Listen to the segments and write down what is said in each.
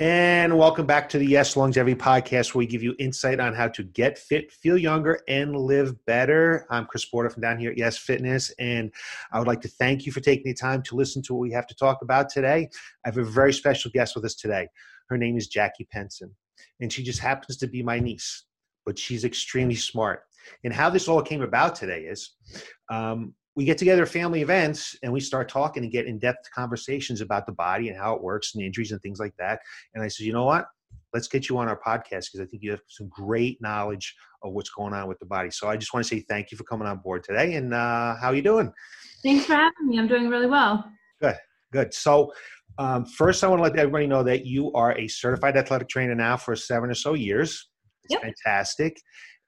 And welcome back to the Yes Longevity Podcast, where we give you insight on how to get fit, feel younger, and live better. I'm Chris Porter from down here at Yes Fitness, and I would like to thank you for taking the time to listen to what we have to talk about today. I have a very special guest with us today. Her name is Jackie Penson, and she just happens to be my niece, but she's extremely smart. And how this all came about today is um, we get together at family events and we start talking and get in-depth conversations about the body and how it works and injuries and things like that. And i said you know what? Let's get you on our podcast because i think you have some great knowledge of what's going on with the body. So i just want to say thank you for coming on board today and uh, how are you doing? Thanks for having me. I'm doing really well. Good good. So um, first i want to let everybody know that you are a certified athletic trainer now for seven or so years. It's yep. fantastic.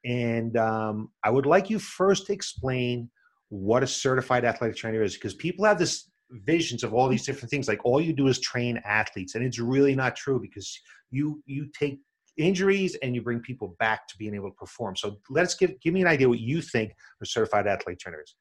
And um, i would like you first to explain what a certified athletic trainer is because people have this visions of all these different things like all you do is train athletes and it's really not true because you you take injuries and you bring people back to being able to perform so let's give give me an idea what you think a certified athlete trainer is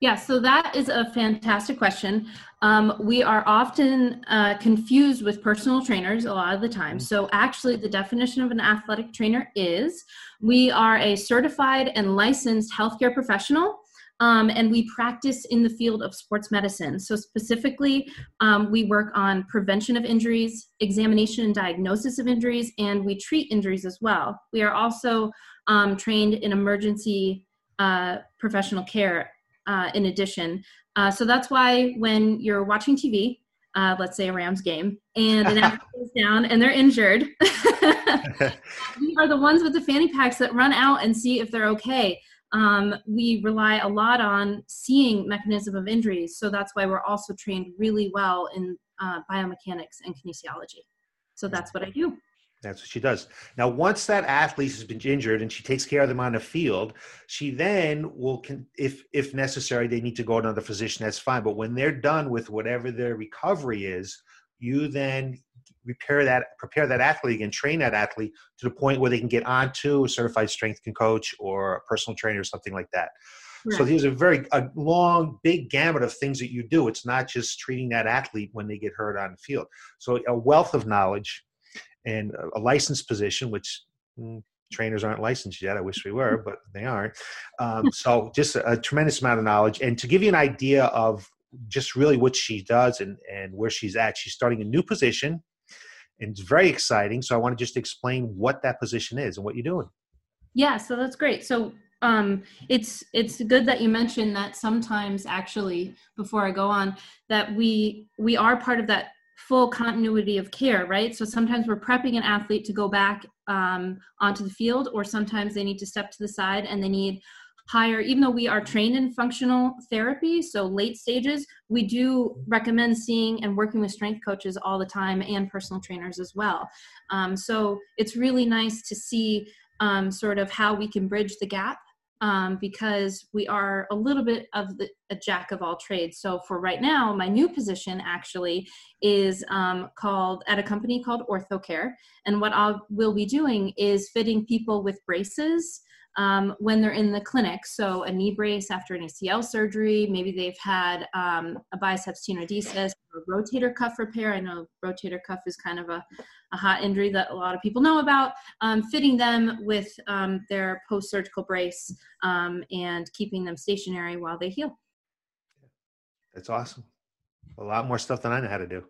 yeah, so that is a fantastic question. Um, we are often uh, confused with personal trainers a lot of the time. Mm-hmm. So, actually, the definition of an athletic trainer is we are a certified and licensed healthcare professional um, and we practice in the field of sports medicine. So, specifically, um, we work on prevention of injuries, examination and diagnosis of injuries, and we treat injuries as well. We are also um, trained in emergency uh, professional care uh, in addition. Uh, so, that's why when you're watching TV, uh, let's say a Rams game, and an athlete goes down and they're injured. we are the ones with the fanny packs that run out and see if they're okay um, we rely a lot on seeing mechanism of injuries. So that's why we're also trained really well in uh, biomechanics and kinesiology. So that's what I do. That's what she does. Now, once that athlete has been injured and she takes care of them on the field, she then will, can, if if necessary, they need to go to another physician. That's fine. But when they're done with whatever their recovery is, you then repair that, prepare that athlete and train that athlete to the point where they can get onto a certified strength coach or a personal trainer or something like that. Right. So there's a very a long, big gamut of things that you do. It's not just treating that athlete when they get hurt on the field. So a wealth of knowledge and a licensed position, which mm, trainers aren't licensed yet. I wish we were, but they aren't. Um, so just a, a, tremendous amount of knowledge. And to give you an idea of just really what she does and, and where she's at, she's starting a new position and it's very exciting. So I want to just explain what that position is and what you're doing. Yeah, so that's great. So um, it's it's good that you mentioned that sometimes actually before I go on that we we are part of that full continuity of care, right? So sometimes we're prepping an athlete to go back um, onto the field, or sometimes they need to step to the side and they need higher, even though we are trained in functional therapy, so late stages, we do recommend seeing and working with strength coaches all the time and personal trainers as well. Um, so it's really nice to see um, sort of how we can bridge the gap um, because we are a little bit of the, a jack of all trades. So for right now, my new position actually is um, called at a company called OrthoCare, and what I will be doing is fitting people with braces um, when they're in the clinic. So a knee brace after an ACL surgery, maybe they've had um, a biceps tenodesis or rotator cuff repair. I know rotator cuff is kind of a, a hot injury that a lot of people know about. Um, fitting them with um, their post-surgical brace um, and keeping them stationary while they heal. That's awesome. A lot more stuff than I know how to do.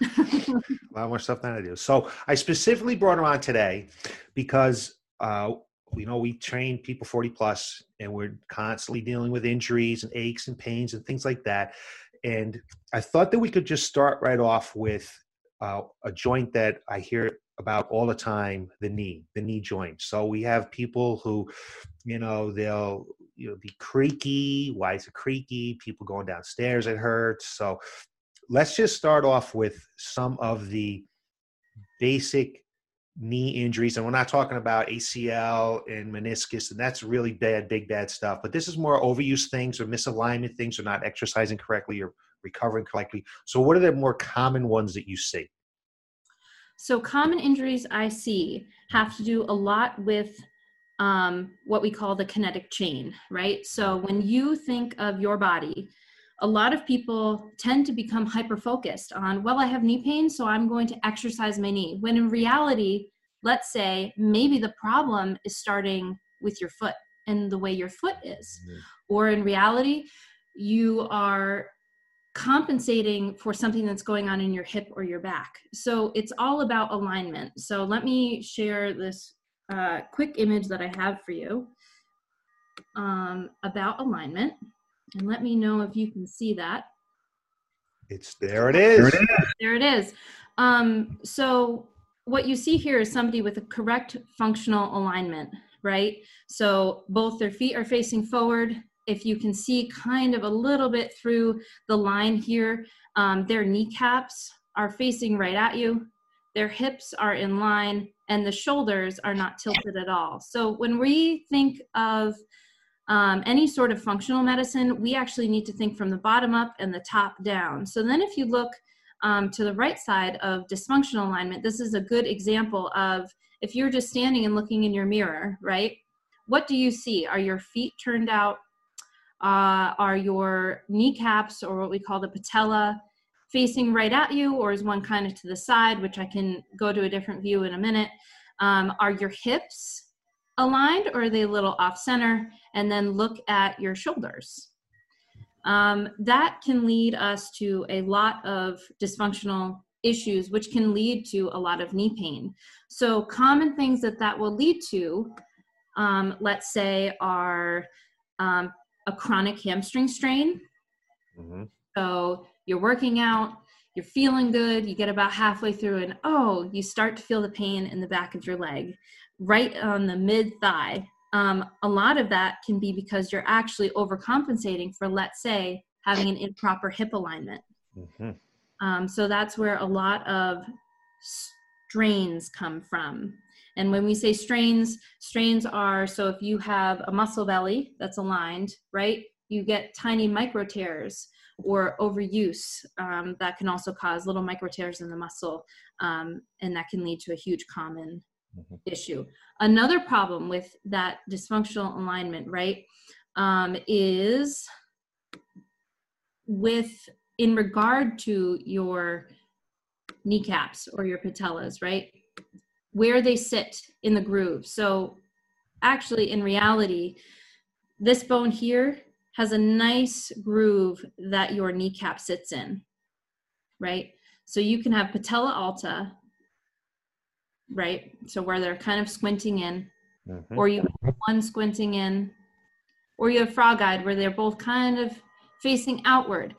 a lot more stuff than I do. So I specifically brought her on today because uh, you know we train people 40 plus and we're constantly dealing with injuries and aches and pains and things like that. And i thought that we could just start right off with uh, a joint that i hear about all the time the knee the knee joint. So we have people who you know they'll you know be creaky why is it creaky people going downstairs it hurts. So let's just start off with some of the basic knee injuries and we're not talking about acl and meniscus and that's really bad big bad stuff. But this is more overuse things or misalignment things or not exercising correctly or recovering correctly. So what are the more common ones that you see? So common injuries i see have to do a lot with um, what we call the kinetic chain right? So when you think of your body a lot of people tend to become hyper focused on, well, I have knee pain, so I'm going to exercise my knee. When in reality, let's say maybe the problem is starting with your foot and the way your foot is. Mm-hmm. Or in reality, you are compensating for something that's going on in your hip or your back. So it's all about alignment. So let me share this uh, quick image that I have for you um, about alignment. And let me know if you can see that. It's there it is. There it is. There it is. Um, so what you see here is somebody with a correct functional alignment, right? So both their feet are facing forward. If you can see kind of a little bit through the line here, um, their kneecaps are facing right at you. Their hips are in line and the shoulders are not tilted at all. So when we think of um, any sort of functional medicine, we actually need to think from the bottom up and the top down. So then if you look um, to the right side of dysfunctional alignment, this is a good example of if you're just standing and looking in your mirror, right? What do you see? Are your feet turned out? Uh, are your kneecaps or what we call the patella facing right at you, or is one kind of to the side, which I can go to a different view in a minute? Um, are your hips aligned or are they a little off center? And then look at your shoulders um, that can lead us to a lot of dysfunctional issues, which can lead to a lot of knee pain. So, common things that that will lead to, um, let's say, are um, a chronic hamstring strain. Mm-hmm. So, you're working out, you're feeling good, you get about halfway through, and oh, you start to feel the pain in the back of your leg, right on the mid thigh um, a lot of that can be because you're actually overcompensating for, let's say, having an improper hip alignment. Mm-hmm. Um, so that's where a lot of strains come from. And when we say strains, strains are so if you have a muscle belly that's aligned, right, you get tiny micro tears or overuse um, that can also cause little micro tears in the muscle, um, and that can lead to a huge common mm-hmm. issue. Another problem with that dysfunctional alignment, right, um, is with in regard to your kneecaps or your patellas, right? Where they sit in the groove. So, actually, in reality, this bone here has a nice groove that your kneecap sits in, right? So, you can have patella alta right? So where they're kind of squinting in, mm-hmm. or you have one squinting in, or you have frog-eyed where they're both kind of facing outward.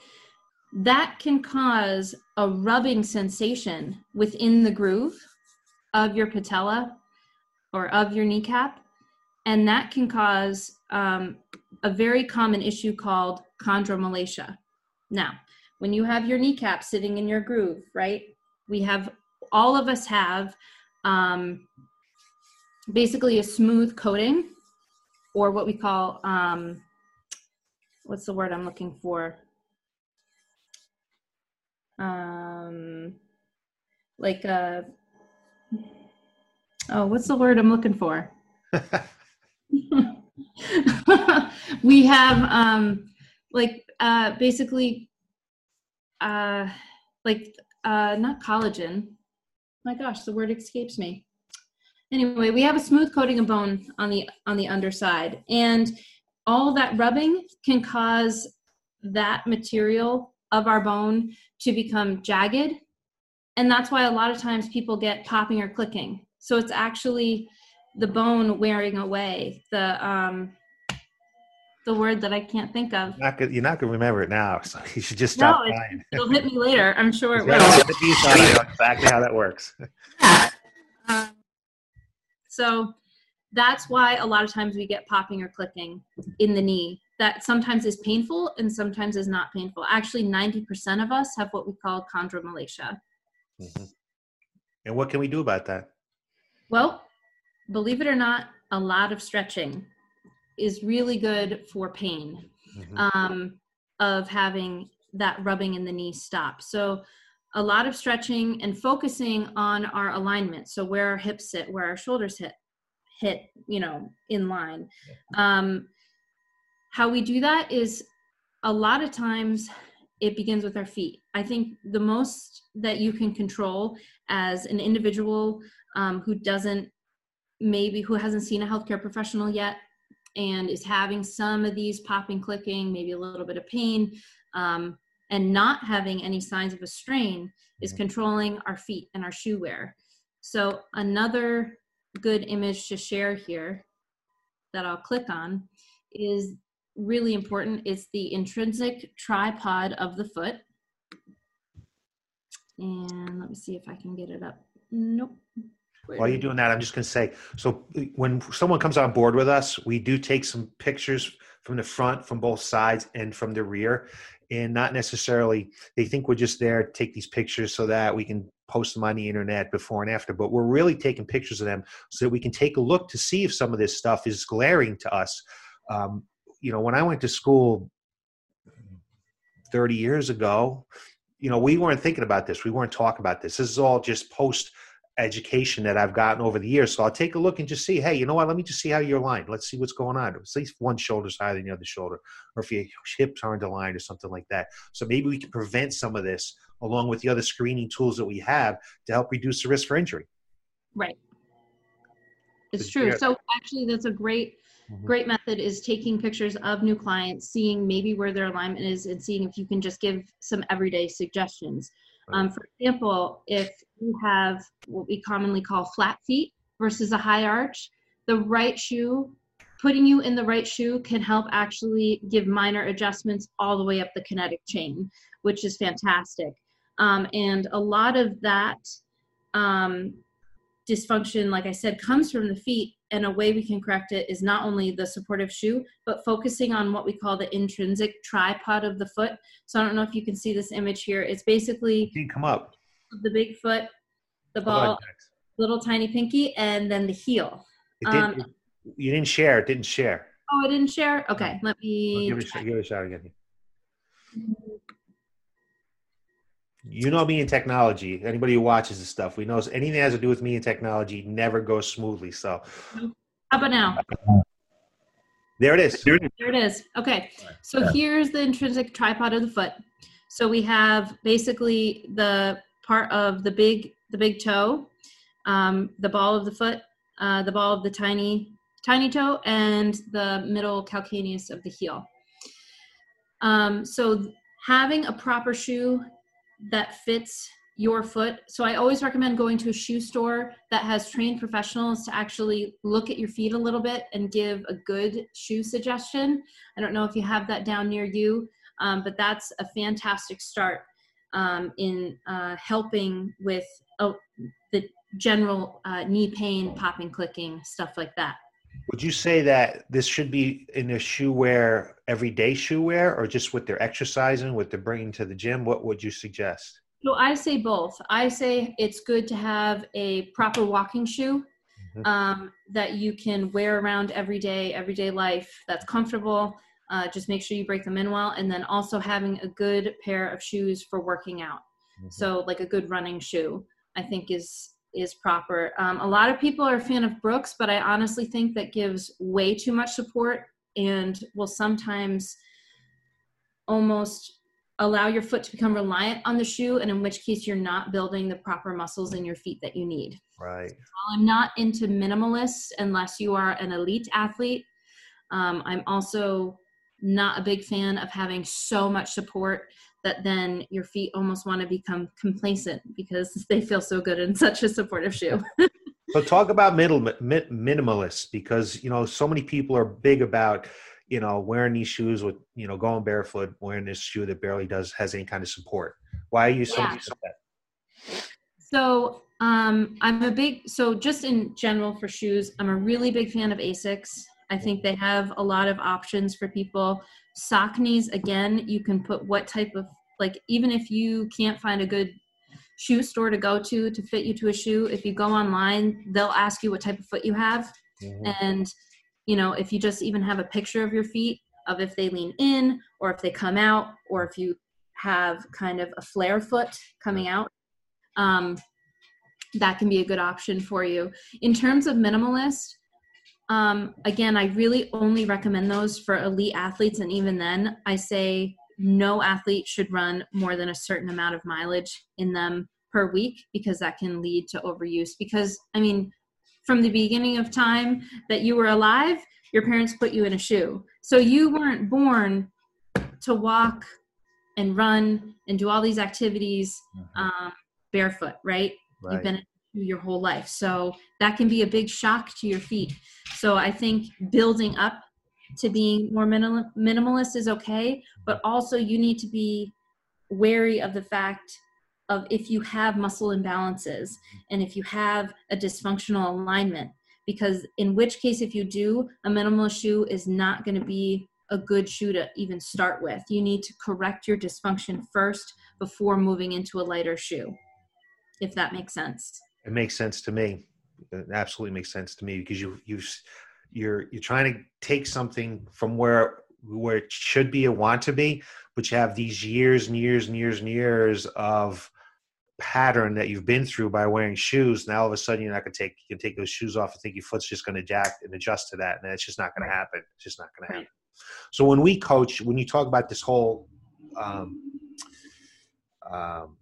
That can cause a rubbing sensation within the groove of your patella or of your kneecap, and that can cause um, a very common issue called chondromalacia. Now, when you have your kneecap sitting in your groove, right? We have all of us have um, basically a smooth coating or what we call um, what's the word i'm looking for? Um, like a uh, oh what's the word i'm looking for? We have um like uh basically uh like uh not collagen my gosh, the word escapes me. Anyway, we have a smooth coating of bone on the on the underside, and all that rubbing can cause that material of our bone to become jagged, and that's why a lot of times people get popping or clicking. So it's actually the bone wearing away. The um, the word that I can't think of. Not good, you're not going to remember it now, so you should just stop no, trying. It'll hit me later. I'm sure it will. exactly how that works. Um, so that's why a lot of times we get popping or clicking in the knee. That sometimes is painful and sometimes is not painful. Actually, 90% of us have what we call chondromalacia. Mm-hmm. And what can we do about that? Well, believe it or not, a lot of stretching is really good for pain mm-hmm. um, of having that rubbing in the knee stop. So a lot of stretching and focusing on our alignment. So where our hips sit, where our shoulders hit, hit, you know, in line. Um, how we do that is a lot of times it begins with our feet. I think the most that you can control as an individual um, who doesn't maybe who hasn't seen a healthcare professional yet and is having some of these popping, clicking, maybe a little bit of pain, um, and not having any signs of a strain is mm-hmm. controlling our feet and our shoe wear. So another good image to share here that I'll click on is really important. It's the intrinsic tripod of the foot. And let me see if I can get it up. Nope. While you're doing that, I'm just going to say so when someone comes on board with us, we do take some pictures from the front, from both sides, and from the rear. And not necessarily, they think we're just there to take these pictures so that we can post them on the internet before and after, but we're really taking pictures of them so that we can take a look to see if some of this stuff is glaring to us. Um, you know, when I went to school 30 years ago, you know, we weren't thinking about this. We weren't talking about this. This is all just post education that I've gotten over the years. So I'll take a look and just see, hey, you know what? Let me just see how you're aligned. Let's see what's going on. At least one shoulder's higher than the other shoulder, or if your hips aren't aligned or something like that. So maybe we can prevent some of this along with the other screening tools that we have to help reduce the risk for injury. Right. It's true. So actually that's a great mm-hmm. great method is taking pictures of new clients, seeing maybe where their alignment is and seeing if you can just give some everyday suggestions. Um, for example, if you have what we commonly call flat feet versus a high arch, the right shoe, putting you in the right shoe can help actually give minor adjustments all the way up the kinetic chain, which is fantastic. Um, and a lot of that um, dysfunction, like I said, comes from the feet. And a way we can correct it is not only the supportive shoe, but focusing on what we call the intrinsic tripod of the foot. So I don't know if you can see this image here. It's basically you come up the big foot, the ball, little tiny pinky, and then the heel. Did, um, you didn't share. It didn't share. Oh, I didn't share. Okay, let me give it, give it a shot again. You know me in technology. Anybody who watches this stuff, we knows anything that has to do with me and technology never goes smoothly. So, how about now? There it is. There it is. Okay. So here's the intrinsic tripod of the foot. So we have basically the part of the big the big toe, um, the ball of the foot, uh, the ball of the tiny tiny toe, and the middle calcaneus of the heel. Um, so having a proper shoe that fits your foot. So I always recommend going to a shoe store that has trained professionals to actually look at your feet a little bit and give a good shoe suggestion. I don't know if you have that down near you, um, but that's a fantastic start um, in uh, helping with oh, the general uh, knee pain, popping, clicking, stuff like that. Would you say that this should be in a shoe wear, everyday shoe wear, or just what they're exercising, what they're bringing to the gym? What would you suggest? So I say both. I say it's good to have a proper walking shoe mm-hmm. um, that you can wear around every day, everyday life that's comfortable. Uh, just make sure you break them in well, and then also having a good pair of shoes for working out. Mm-hmm. So like a good running shoe, I think is is proper. Um, a lot of people are a fan of Brooks, but I honestly think that gives way too much support and will sometimes almost allow your foot to become reliant on the shoe, and in which case you're not building the proper muscles in your feet that you need. Right. While I'm not into minimalists unless you are an elite athlete. Um, I'm also not a big fan of having so much support that then your feet almost want to become complacent because they feel so good in such a supportive shoe. so talk about middle mi- minimalists because you know so many people are big about you know wearing these shoes with you know going barefoot, wearing this shoe that barely does has any kind of support. Why are you so yeah. that? So um, I'm a big so just in general for shoes, I'm a really big fan of Asics. I think they have a lot of options for people. Saucony's again, you can put what type of like even if you can't find a good shoe store to go to to fit you to a shoe, if you go online, they'll ask you what type of foot you have. Mm-hmm. And you know, if you just even have a picture of your feet of if they lean in or if they come out or if you have kind of a flare foot coming out, um, that can be a good option for you. In terms of minimalist, Um, again, I really only recommend those for elite athletes, and even then, I say no athlete should run more than a certain amount of mileage in them per week because that can lead to overuse. Because, I mean, from the beginning of time that you were alive, your parents put you in a shoe. So you weren't born to walk and run and do all these activities mm-hmm. um, barefoot, right? right? You've been your whole life. So that can be a big shock to your feet. So I think building up to being more minimal, minimalist is okay, but also you need to be wary of the fact of if you have muscle imbalances and if you have a dysfunctional alignment because in which case if you do a minimal shoe is not going to be a good shoe to even start with you need to correct your dysfunction first before moving into a lighter shoe if that makes sense it makes sense to me it absolutely makes sense to me because you you you're you're trying to take something from where where it should be or want to be but you have these years and years and years and years of pattern that you've been through by wearing shoes. Now all of a sudden you're not going to take you can take those shoes off and think your foot's just going to jack and adjust to that, and it's just not going to happen. It's just not going to happen. So when we coach, when you talk about this whole um, um,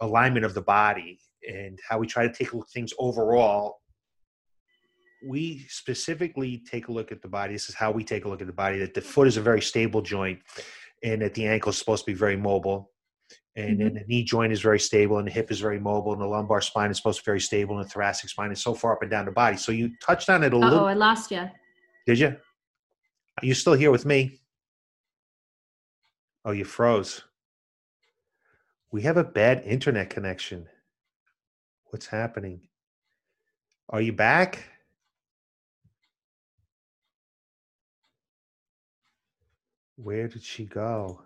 alignment of the body and how we try to take a look at things overall, we specifically take a look at the body. This is how we take a look at the body. That the foot is a very stable joint, and that the ankle is supposed to be very mobile and mm-hmm. then the knee joint is very stable and the hip is very mobile and the lumbar spine is supposed to be very stable and the thoracic spine is so far up and down the body so you touched on it a Uh-oh, little oh i lost you did you are you still here with me oh you froze we have a bad internet connection what's happening? Are you back? Where did she go?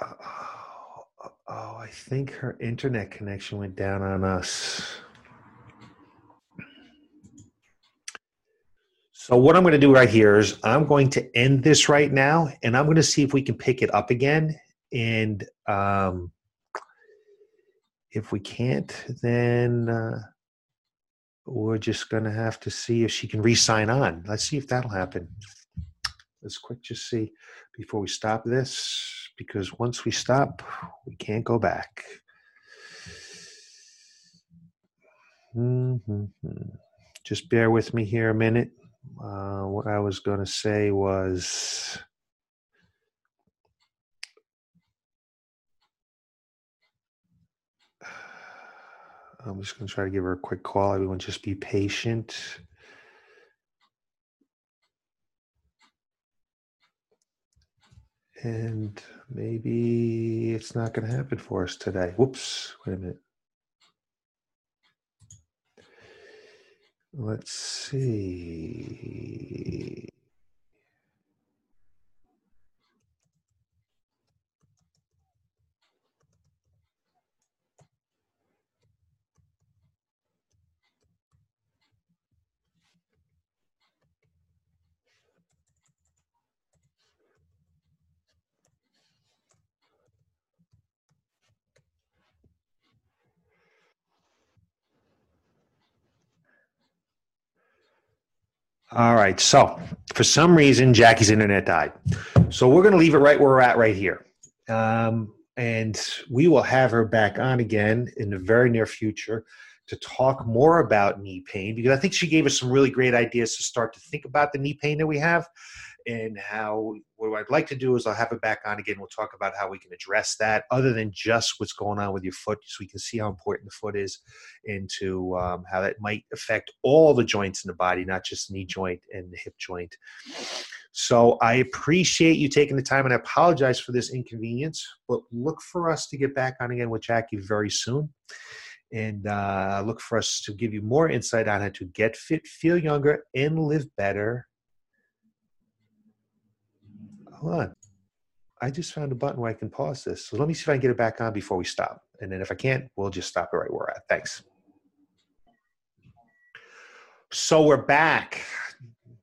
Oh, oh, oh I think her internet connection went down on us. So what I'm going to do right here is I'm going to end this right now, and I'm going to see if we can pick it up again. And um, if we can't, then uh, we're just going to have to see if she can re-sign on. Let's see if that'll happen. Let's quick just see before we stop this because once we stop, we can't go back. Mm-hmm. Just bear with me here a minute. Uh, what I was going to say was. I'm just going to try to give her a quick call. Everyone, just be patient. And maybe it's not going to happen for us today. Whoops, wait a minute. Let's see. All right. So for some reason, Jackie's internet died. So we're going to leave it right where we're at right here. Um, and we will have her back on again in the very near future to talk more about knee pain because I think she gave us some really great ideas to start to think about the knee pain that we have and how what I'd like to do is I'll have it back on again. We'll talk about how we can address that other than just what's going on with your foot so we can see how important the foot is into um, how that might affect all the joints in the body, not just knee joint and the hip joint. So I appreciate you taking the time and I apologize for this inconvenience, but look for us to get back on again with Jackie very soon. And uh, look for us to give you more insight on how to get fit, feel younger, and live better hold on. I just found a button where I can pause this. So let me see if I can get it back on before we stop. And then if I can't, we'll just stop it right where we're at. Thanks. So we're back.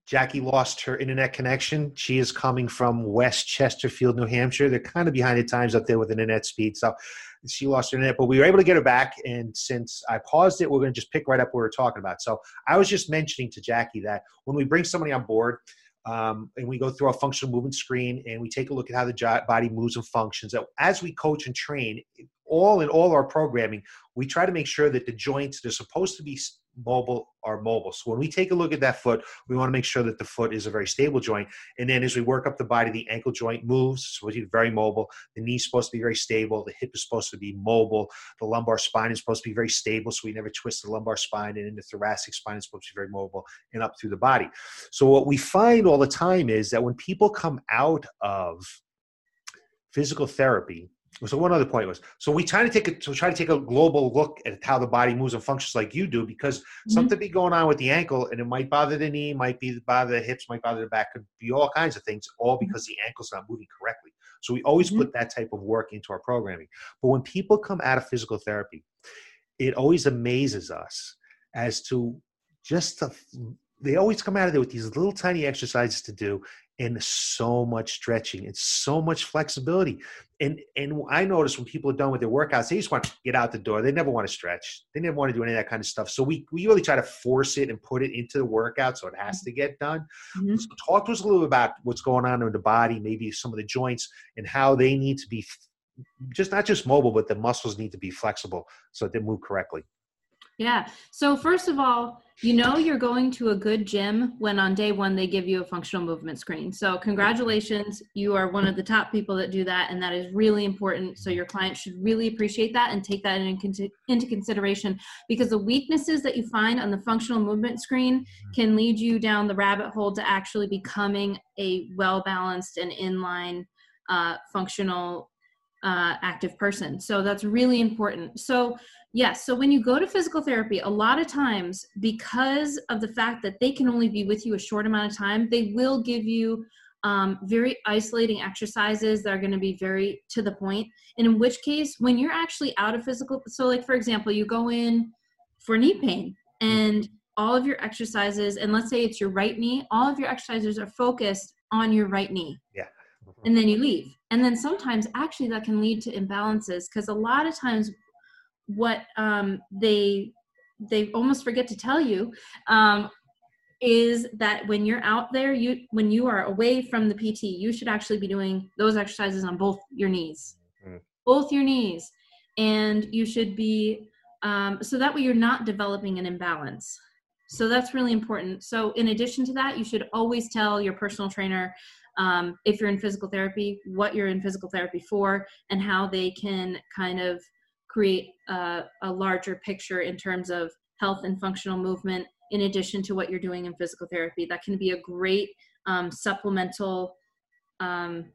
Jackie lost her internet connection. She is coming from West Chesterfield, New Hampshire. They're kind of behind the times up there with internet speed. So she lost her internet, but we were able to get her back. And since I paused it, we're going to just pick right up what we are talking about. So I was just mentioning to Jackie that when we bring somebody on board, um, and we go through our functional movement screen and we take a look at how the body moves and functions. As we coach and train, all in all our programming, we try to make sure that the joints that are supposed to be mobile are mobile. So when we take a look at that foot, we want to make sure that the foot is a very stable joint. And then as we work up the body, the ankle joint moves, so it's very mobile. The knee is supposed to be very stable. The hip is supposed to be mobile. The lumbar spine is supposed to be very stable, so we never twist the lumbar spine. And in the thoracic spine is supposed to be very mobile and up through the body. So what we find all the time is that when people come out of physical therapy, so one other point was so we try to take a so try to take a global look at how the body moves and functions like you do because mm-hmm. something be going on with the ankle and it might bother the knee might be bother the hips might bother the back could be all kinds of things all mm-hmm. because the ankle's not moving correctly so we always mm-hmm. put that type of work into our programming but when people come out of physical therapy it always amazes us as to just the they always come out of there with these little tiny exercises to do and so much stretching and so much flexibility. And and I notice when people are done with their workouts, they just want to get out the door. They never want to stretch. They never want to do any of that kind of stuff. So we we really try to force it and put it into the workout so it has to get done. Mm-hmm. So talk to us a little bit about what's going on in the body, maybe some of the joints and how they need to be just not just mobile, but the muscles need to be flexible so that they move correctly. Yeah. So first of all, you know you're going to a good gym when on day one they give you a functional movement screen. So congratulations, you are one of the top people that do that, and that is really important. So your client should really appreciate that and take that into consideration because the weaknesses that you find on the functional movement screen can lead you down the rabbit hole to actually becoming a well balanced and inline uh, functional uh, active person. So that's really important. So Yes. So when you go to physical therapy, a lot of times, because of the fact that they can only be with you a short amount of time, they will give you um, very isolating exercises that are going to be very to the point. And in which case, when you're actually out of physical, so like for example, you go in for knee pain and all of your exercises, and let's say it's your right knee, all of your exercises are focused on your right knee. Yeah. And then you leave. And then sometimes actually that can lead to imbalances because a lot of times what um, they they almost forget to tell you um, is that when you're out there you when you are away from the pt you should actually be doing those exercises on both your knees. Mm. both your knees. And you should be um, so that way you're not developing an imbalance. So that's really important. So in addition to that you should always tell your personal trainer um, if you're in physical therapy what you're in physical therapy for and how they can kind of create a, a larger picture in terms of health and functional movement in addition to what you're doing in physical therapy. That can be a great um, supplemental um,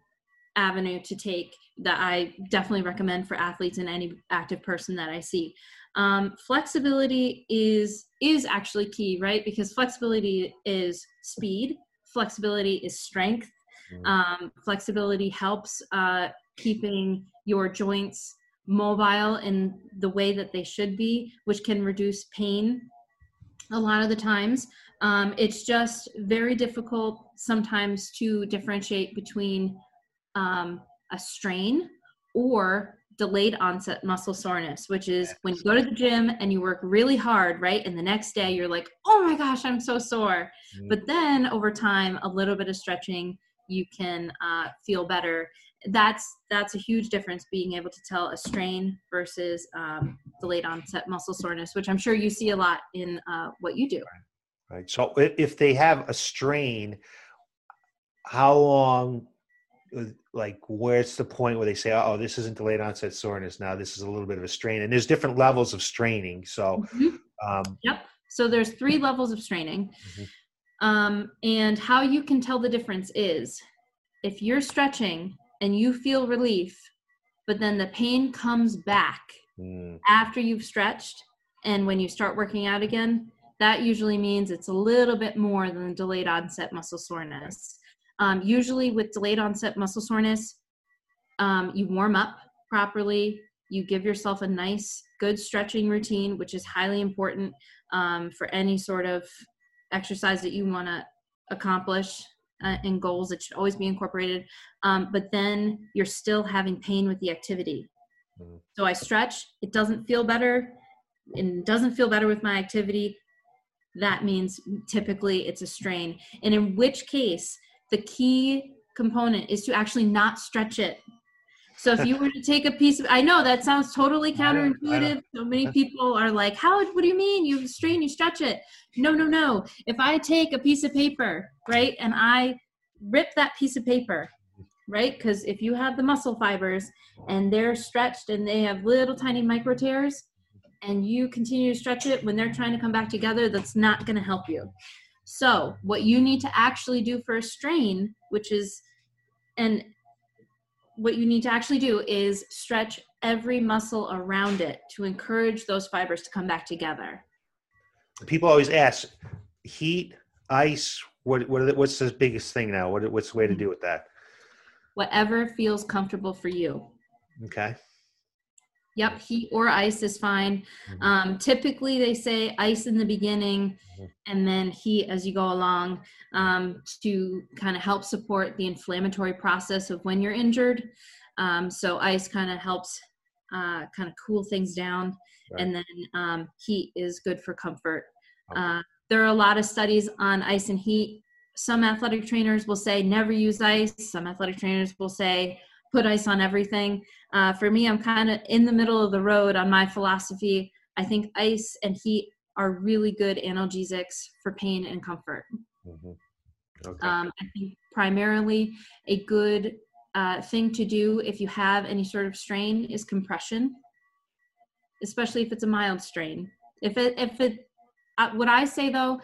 avenue to take that I definitely recommend for athletes and any active person that I see. Um, flexibility is is actually key, right? Because flexibility is speed, flexibility is strength. Mm-hmm. Um, flexibility helps uh, keeping your joints mobile in the way that they should be, which can reduce pain a lot of the times. Um, it's just very difficult sometimes to differentiate between um, a strain or delayed onset muscle soreness, which is when you go to the gym and you work really hard, right? And the next day you're like, oh my gosh, I'm so sore. Mm-hmm. But then over time, a little bit of stretching, you can uh, feel better that's that's a huge difference being able to tell a strain versus um, delayed onset muscle soreness which i'm sure you see a lot in uh, what you do. Right so if they have a strain how long uh, like where's the point where they say oh this isn't delayed onset soreness. Now this is a little bit of a strain and there's different levels of straining so mm-hmm. um, yep. So there's three levels of straining. Mm-hmm. um, and how you can tell the difference is if you're stretching and you feel relief, but then the pain comes back mm. after you've stretched and when you start working out again, that usually means it's a little bit more than delayed onset muscle soreness. Um, usually, with delayed onset muscle soreness, um, you warm up properly, you give yourself a nice, good stretching routine, which is highly important um, for any sort of exercise that you want to accomplish uh, and goals. It should always be incorporated. Um, but then you're still having pain with the activity. Mm-hmm. So I stretch, it doesn't feel better, and doesn't feel better with my activity. That means typically it's a strain. And in which case, the key component is to actually not stretch it. So if you were to take a piece of, I know that sounds totally counterintuitive. So many people are like, "How? What do you mean? You strain, you stretch it?" No, no, no. If I take a piece of paper, right, and I rip that piece of paper, right, because if you have the muscle fibers and they're stretched and they have little tiny micro tears, and you continue to stretch it when they're trying to come back together, that's not going to help you. So what you need to actually do for a strain, which is, and what you need to actually do is stretch every muscle around it to encourage those fibers to come back together. People always ask, heat, ice. What what what's the biggest thing now? What what's the way to mm-hmm. do with that? Whatever feels comfortable for you. Okay. Yep, heat or ice is fine. Mm-hmm. Um, typically, they say ice in the beginning mm-hmm. and then heat as you go along um, to kind of help support the inflammatory process of when you're injured. Um, so, ice kind of helps uh, kind of cool things down, right. and then um, heat is good for comfort. Uh, there are a lot of studies on ice and heat. Some athletic trainers will say never use ice, some athletic trainers will say put ice on everything. Uh, for me, I'm kind of in the middle of the road on my philosophy. I think ice and heat are really good analgesics for pain and comfort. Mm-hmm. Okay. Um, I think primarily a good uh, thing to do if you have any sort of strain is compression, especially if it's a mild strain. If it, if it, uh, what I say though,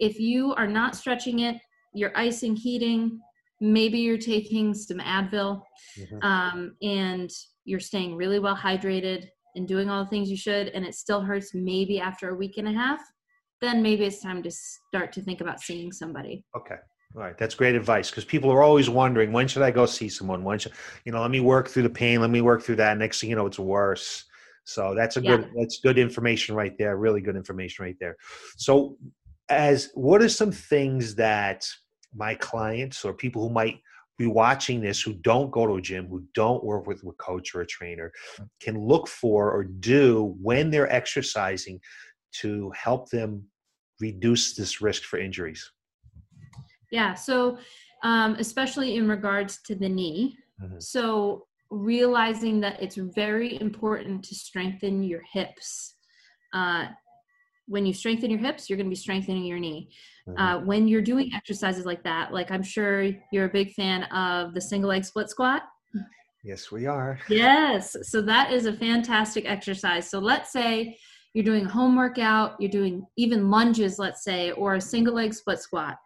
if you are not stretching it, you're icing, heating, maybe you're taking some Advil mm-hmm. um, and you're staying really well hydrated and doing all the things you should, and it still hurts maybe after a week and a half, then maybe it's time to start to think about seeing somebody. Okay. All right, that's great advice because people are always wondering when should I go see someone? When should you know? Let me work through the pain. Let me work through that. Next thing you know, it's worse. So that's a yeah. good that's good information right there. Really good information right there. So, as what are some things that my clients or people who might be watching this who don't go to a gym, who don't work with a coach or a trainer, can look for or do when they're exercising to help them reduce this risk for injuries? Yeah, so um, especially in regards to the knee. Mm-hmm. So realizing that it's very important to strengthen your hips. Uh, when you strengthen your hips, you're going to be strengthening your knee. Mm-hmm. Uh, when you're doing exercises like that, like I'm sure you're a big fan of the single leg split squat. Yes, we are. Yes. So that is a fantastic exercise. So let's say you're doing a home workout, you're doing even lunges, let's say, or a single leg split squat.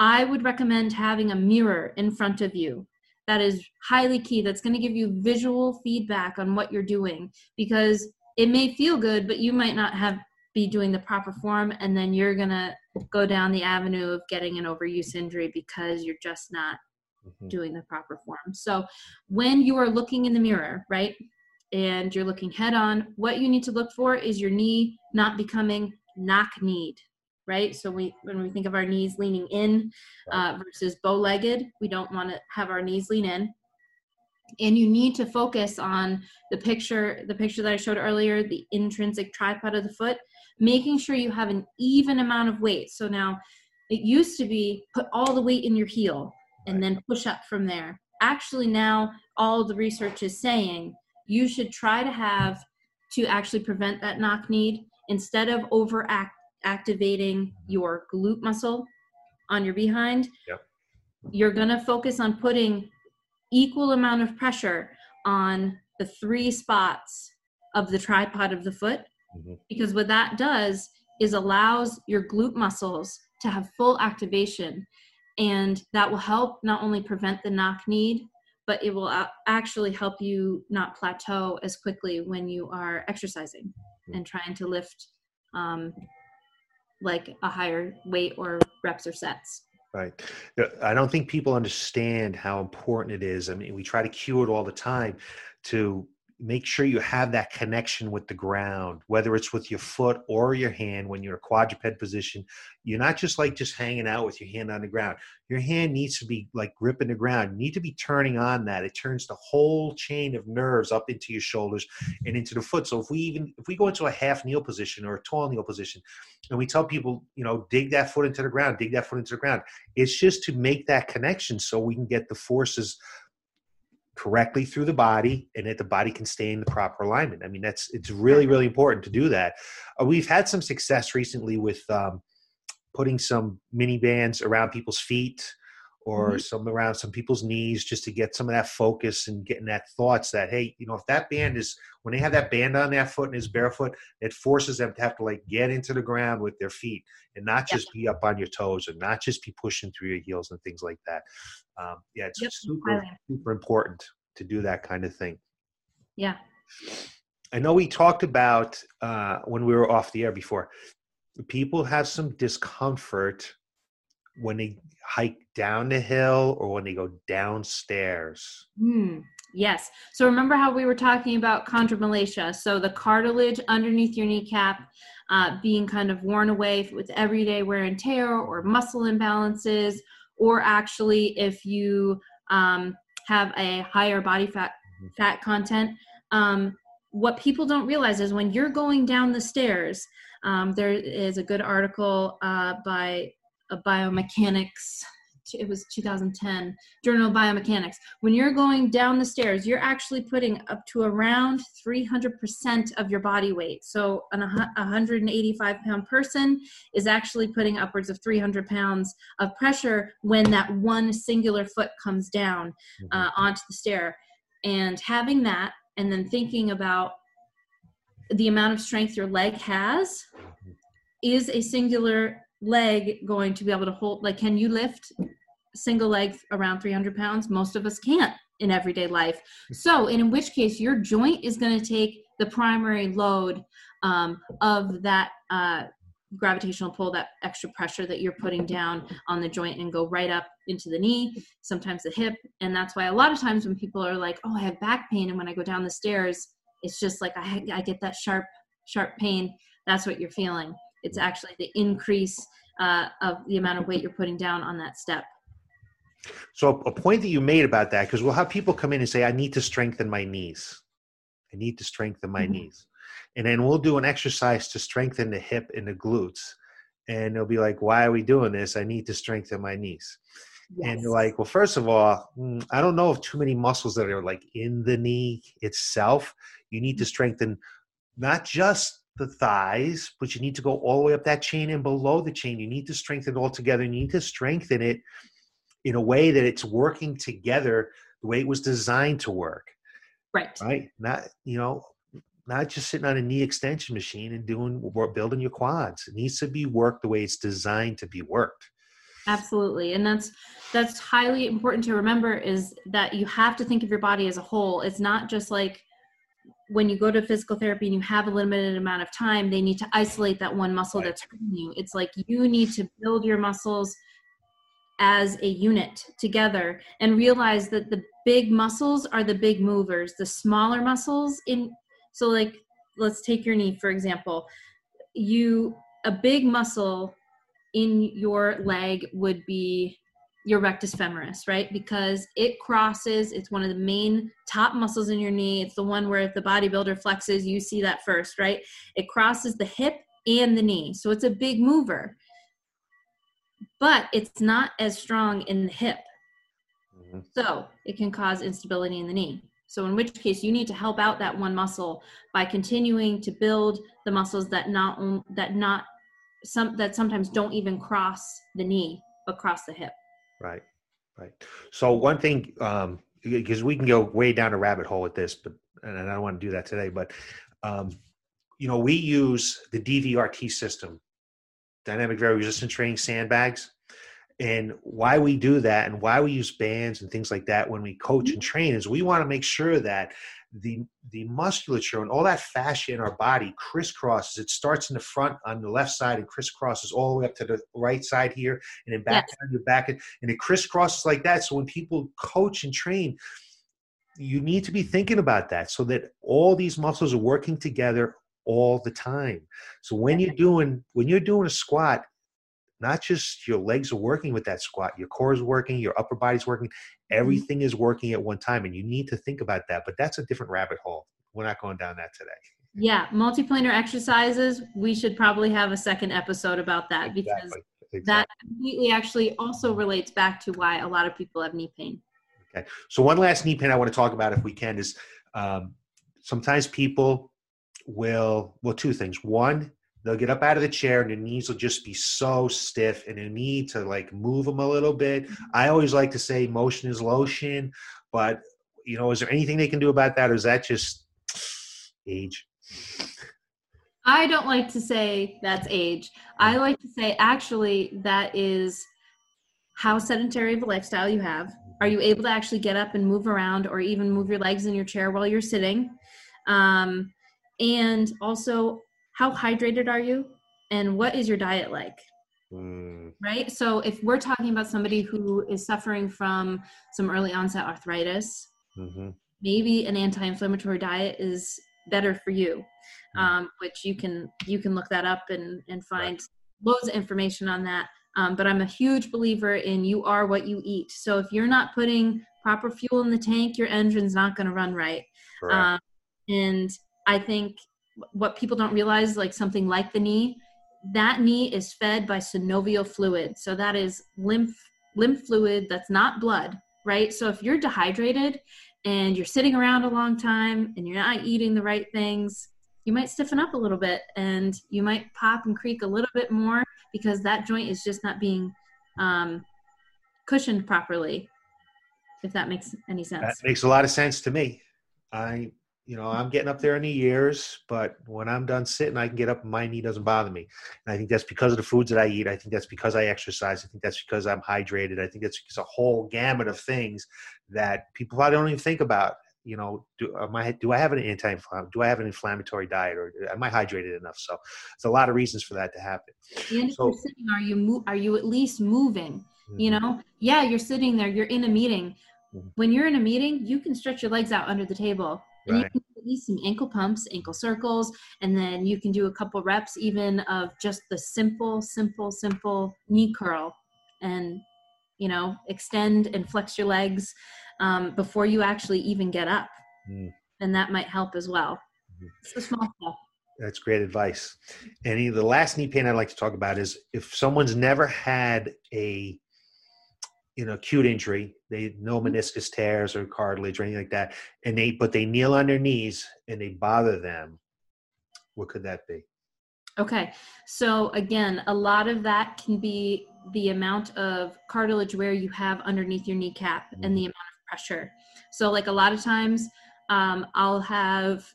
I would recommend having a mirror in front of you. That is highly key. That's going to give you visual feedback on what you're doing because it may feel good, but you might not have be doing the proper form and then you're going to go down the avenue of getting an overuse injury because you're just not mm-hmm. doing the proper form. So when you are looking in the mirror, right, and you're looking head on, what you need to look for is your knee not becoming knock kneed, right? So we when we think of our knees leaning in uh, versus bow legged, we don't want to have our knees lean in. And you need to focus on the picture, the picture that I showed earlier, the intrinsic tripod of the foot making sure you have an even amount of weight. So now it used to be put all the weight in your heel and then push up from there. Actually, now all the research is saying you should try to have to actually prevent that knock knee instead of over activating your glute muscle on your behind. Yep. You're going to focus on putting equal amount of pressure on the three spots of the tripod of the foot Mm-hmm. Because what that does is allows your glute muscles to have full activation. And that will help not only prevent the knock knee, but it will actually help you not plateau as quickly when you are exercising mm-hmm. and trying to lift um, like a higher weight or reps or sets. Right. I don't think people understand how important it is. I mean, we try to cue it all the time to make sure you have that connection with the ground, whether it's with your foot or your hand when you're a quadruped position. You're not just like just hanging out with your hand on the ground. Your hand needs to be like gripping the ground. You need to be turning on that. It turns the whole chain of nerves up into your shoulders and into the foot. So if we even if we go into a half kneel position or a tall kneel position and we tell people, you know, dig that foot into the ground, dig that foot into the ground, it's just to make that connection so we can get the forces correctly through the body and that the body can stay in the proper alignment. I mean, that's it's really really important to do that. Uh, we've had some success recently with um, putting some mini bands around people's feet or mm-hmm. some around some people's knees just to get some of that focus and getting that thoughts that hey you know if that band is when they have that band on their foot and is barefoot it forces them to have to like get into the ground with their feet and not just be up on your toes and not just be pushing through your heels and things like that um, yeah it's yep. super super important to do that kind of thing yeah i know we talked about uh, when we were off the air before people have some discomfort when they hike down the hill or when they go downstairs? Mm, yes. So remember how we were talking about chondromalacia? So the cartilage underneath your kneecap uh, being kind of worn away with everyday wear and tear or muscle imbalances, or actually if you um, have a higher body fat mm-hmm. fat content. Um, what people don't realize is when you're going down the stairs, um, there is a good article uh, by a biomechanics it was 2010 journal of biomechanics when you're going down the stairs you're actually putting up to around 300% of your body weight so an 185 pound person is actually putting upwards of 300 pounds of pressure when that one singular foot comes down mm-hmm. uh, onto the stair and having that and then thinking about the amount of strength your leg has mm-hmm. is a singular leg going to be able to hold like can you lift single leg around 300 pounds? Most of us can't in everyday life. So in which case your joint is going to take the primary load um, of that uh, gravitational pull that extra pressure that you're putting down on the joint and go right up into the knee sometimes the hip. And that's why a lot of times when people are like oh i have back pain and when i go down the stairs it's just like i, I get that sharp sharp pain. That's what you're feeling it's actually the increase uh, of the amount of weight you're putting down on that step. So a point that you made about that, because we'll have people come in and say, I need to strengthen my knees. I need to strengthen my mm-hmm. knees. And then we'll do an exercise to strengthen the hip and the glutes. And they'll be like, why are we doing this? I need to strengthen my knees. Yes. And you're like, well, first of all, mm, I don't know of too many muscles that are like in the knee itself. You need to mm-hmm. strengthen not just the thighs, but you need to go all the way up that chain and below the chain. You need to strengthen it all together. You need to strengthen it in a way that it's working together the way it was designed to work. Right. Right. Not, you know, not just sitting on a knee extension machine and doing building your quads. It needs to be worked the way it's designed to be worked. Absolutely. And that's that's highly important to remember is that you have to think of your body as a whole. It's not just like when you go to physical therapy and you have a limited amount of time, they need to isolate that one muscle that's hurting you. It's like you need to build your muscles as a unit together and realize that the big muscles are the big movers. The smaller muscles in so like let's take your knee for example. You a big muscle in your leg would be your rectus femoris, right? Because it crosses, it's one of the main top muscles in your knee. It's the one where if the bodybuilder flexes, you see that first, right? It crosses the hip and the knee. So it's a big mover. But it's not as strong in the hip. Mm-hmm. So it can cause instability in the knee. So in which case you need to help out that one muscle by continuing to build the muscles that not that not some that sometimes don't even cross the knee but cross the hip. Right, right. So one thing, um, because we can go way down a rabbit hole with this, but and I don't want to do that today. But um, you know, we use the DVRT system, dynamic variable resistance training sandbags, and why we do that and why we use bands and things like that when we coach and train is we want to make sure that the the musculature and all that fascia in our body crisscrosses. It starts in the front on the left side and crisscrosses all the way up to the right side here, and then back yes. on your back, and it crisscrosses like that. So when people coach and train, you need to be thinking about that so that all these muscles are working together all the time. So when you're doing when you're doing a squat, not just your legs are working with that squat, your core is working, your upper body's working, mm-hmm. everything is working at one time, and you need to think about that. But that's a different rabbit hole. We're not going down that today. Yeah, multiplanar exercises. We should probably have a second episode about that exactly. because exactly. that completely actually also relates back to why a lot of people have knee pain. Okay, so one last knee pain I want to talk about, if we can, is um, sometimes people will well two things. One, they'll get up out of the chair and their knees will just be so stiff and they need to like move them a little bit. Mm-hmm. I always like to say motion is lotion, but you know, is there anything they can do about that or is that just age? I don't like to say that's age. I mm. like to say actually that is how sedentary of a lifestyle you have. Are you able to actually get up and move around or even move your legs in your chair while you're sitting? Um, and also how hydrated are you and what is your diet like mm. right so if we're talking about somebody who is suffering from some early onset arthritis mm-hmm. maybe an anti-inflammatory diet is better for you mm. um, which you can you can look that up and and find right. loads of information on that um, but i'm a huge believer in you are what you eat so if you're not putting proper fuel in the tank your engine's not going to run right um, and i think what people don't realize, like something like the knee, that knee is fed by synovial fluid. So that is lymph lymph fluid that's not blood, right? So if you're dehydrated and you're sitting around a long time and you're not eating the right things, you might stiffen up a little bit and you might pop and creak a little bit more because that joint is just not being um, cushioned properly. If that makes any sense. That makes a lot of sense to me. I you know, I'm getting up there in the years, but when I'm done sitting, I can get up and my knee doesn't bother me. And I think that's because of the foods that I eat. I think that's because I exercise. I think that's because I'm hydrated. I think that's a whole gamut of things that people probably don't even think about. You know, do, am I, do I have an anti do I have an inflammatory diet or am I hydrated enough? So it's a lot of reasons for that to happen. And so, sitting, are you mo- are you at least moving? Mm-hmm. You know, yeah, you're sitting there, you're in a meeting. Mm-hmm. When you're in a meeting, you can stretch your legs out under the table and right. you can do some ankle pumps, ankle circles, and then you can do a couple reps even of just the simple, simple, simple knee curl and you know extend and flex your legs um, before you actually even get up. Mm. And that might help as well. Mm-hmm. Small stuff. That's great advice. And the last knee pain I'd like to talk about is if someone's never had a you know acute injury they no mm-hmm. meniscus tears or cartilage or anything like that and they but they kneel on their knees and they bother them what could that be okay so again a lot of that can be the amount of cartilage wear you have underneath your kneecap mm-hmm. and the mm-hmm. amount of pressure so like a lot of times um, i'll have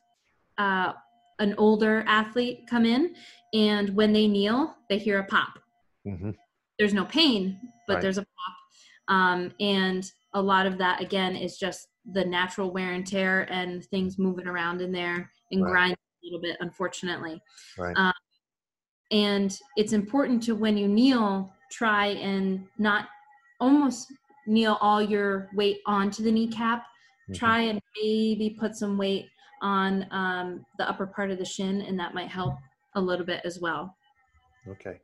uh, an older athlete come in and when they kneel they hear a pop mm-hmm. there's no pain but right. there's a pop um, and a lot of that, again, is just the natural wear and tear and things moving around in there and right. grinding a little bit, unfortunately. Right. Um, and it's important to, when you kneel, try and not almost kneel all your weight onto the kneecap. Mm-hmm. Try and maybe put some weight on um, the upper part of the shin, and that might help a little bit as well. Okay.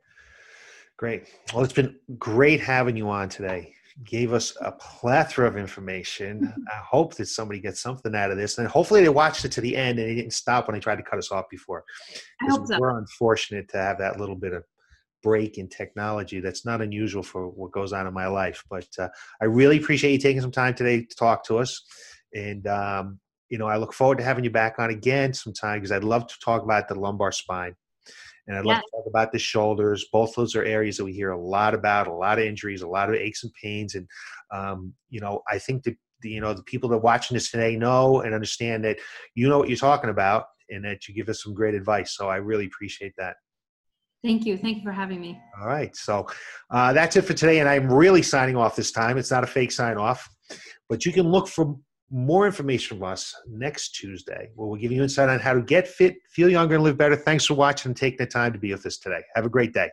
Great. Well, it's been great having you on today gave us a plethora of information. Mm-hmm. I hope that somebody gets something out of this, and hopefully they watched it to the end and they didn't stop when they tried to cut us off before. I hope so. We're unfortunate to have that little bit of break in technology. That's not unusual for what goes on in my life, but uh, I really appreciate you taking some time today to talk to us, and um, you know I look forward to having you back on again sometime because I'd love to talk about the lumbar spine. And I'd love to talk about the shoulders. Both those are areas that we hear a lot about, a lot of injuries, a lot of aches and pains. And, um, you know, I think that, the, you know, the people that are watching this today know and understand that you know what you're talking about and that you give us some great advice. So I really appreciate that. Thank you. Thank you for having me. All right. So uh, that's it for today. And I'm really signing off this time. It's not a fake sign off, but you can look for more information from us next Tuesday, where we'll give you insight on how to get fit, feel younger, and live better. Thanks for watching and taking the time to be with us today. Have a great day.